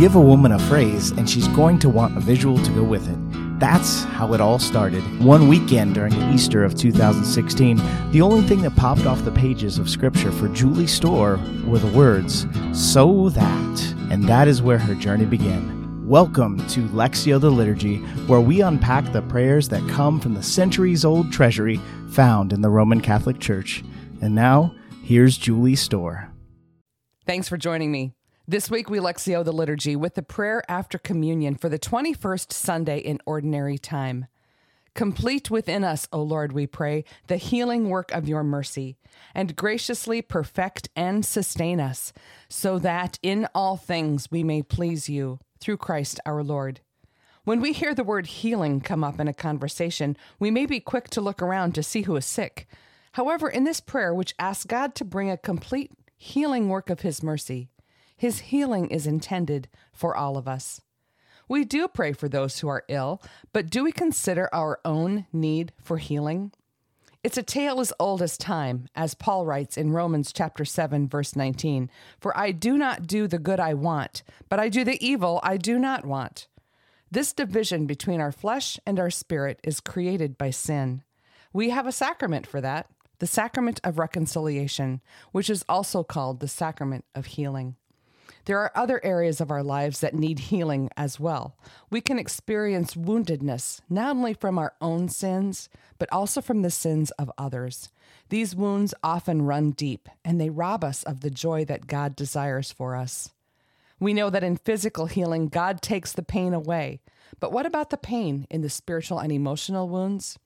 give a woman a phrase, and she's going to want a visual to go with it. That's how it all started. One weekend during Easter of 2016, the only thing that popped off the pages of Scripture for Julie Storr were the words, So that. And that is where her journey began. Welcome to Lectio the Liturgy, where we unpack the prayers that come from the centuries old treasury found in the Roman Catholic Church. And now, here's Julie Storr. Thanks for joining me. This week we Lectio the Liturgy with the prayer after communion for the 21st Sunday in Ordinary Time. Complete within us, O Lord, we pray, the healing work of your mercy, and graciously perfect and sustain us, so that in all things we may please you through Christ our Lord. When we hear the word healing come up in a conversation, we may be quick to look around to see who is sick. However, in this prayer, which asks God to bring a complete healing work of His mercy, His healing is intended for all of us. We do pray for those who are ill, but do we consider our own need for healing? It's a tale as old as time, as Paul writes in Romans chapter 7 verse 19, "For I do not do the good I want, but I do the evil I do not want." This division between our flesh and our spirit is created by sin. We have a sacrament for that, the sacrament of reconciliation, which is also called the sacrament of healing. There are other areas of our lives that need healing as well. We can experience woundedness, not only from our own sins, but also from the sins of others. These wounds often run deep, and they rob us of the joy that God desires for us. We know that in physical healing, God takes the pain away. But what about the pain in the spiritual and emotional wounds?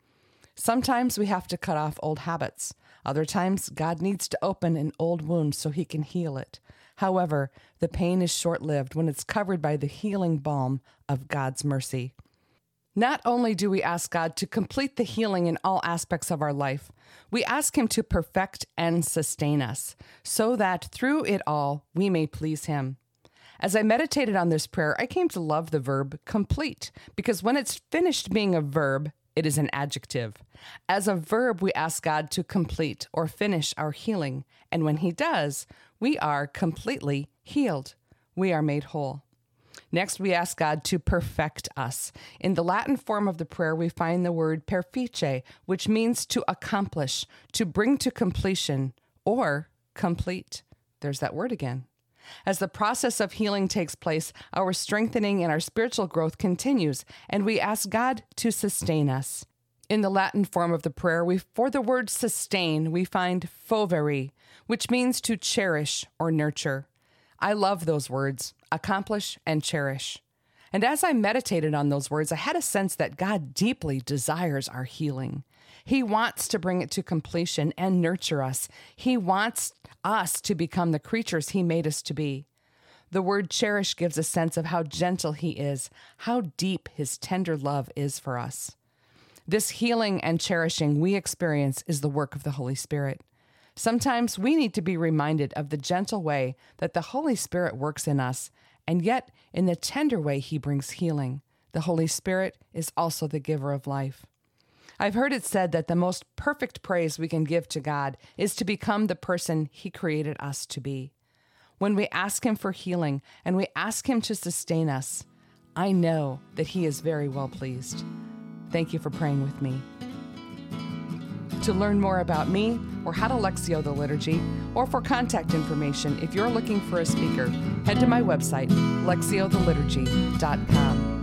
Sometimes we have to cut off old habits. Other times, God needs to open an old wound so he can heal it. However, the pain is short lived when it's covered by the healing balm of God's mercy. Not only do we ask God to complete the healing in all aspects of our life, we ask Him to perfect and sustain us, so that through it all we may please Him. As I meditated on this prayer, I came to love the verb complete, because when it's finished being a verb, it is an adjective. As a verb, we ask God to complete or finish our healing, and when He does, we are completely healed. We are made whole. Next, we ask God to perfect us. In the Latin form of the prayer, we find the word perfice, which means to accomplish, to bring to completion, or complete. There's that word again. As the process of healing takes place, our strengthening and our spiritual growth continues, and we ask God to sustain us. In the Latin form of the prayer, we for the word sustain, we find fovere, which means to cherish or nurture. I love those words, accomplish and cherish. And as I meditated on those words, I had a sense that God deeply desires our healing. He wants to bring it to completion and nurture us. He wants us to become the creatures He made us to be. The word cherish gives a sense of how gentle He is, how deep His tender love is for us. This healing and cherishing we experience is the work of the Holy Spirit. Sometimes we need to be reminded of the gentle way that the Holy Spirit works in us, and yet in the tender way He brings healing. The Holy Spirit is also the giver of life. I've heard it said that the most perfect praise we can give to God is to become the person He created us to be. When we ask Him for healing and we ask Him to sustain us, I know that He is very well pleased. Thank you for praying with me. To learn more about me or how to Lectio the liturgy, or for contact information if you're looking for a speaker, head to my website, lectiothe liturgy.com.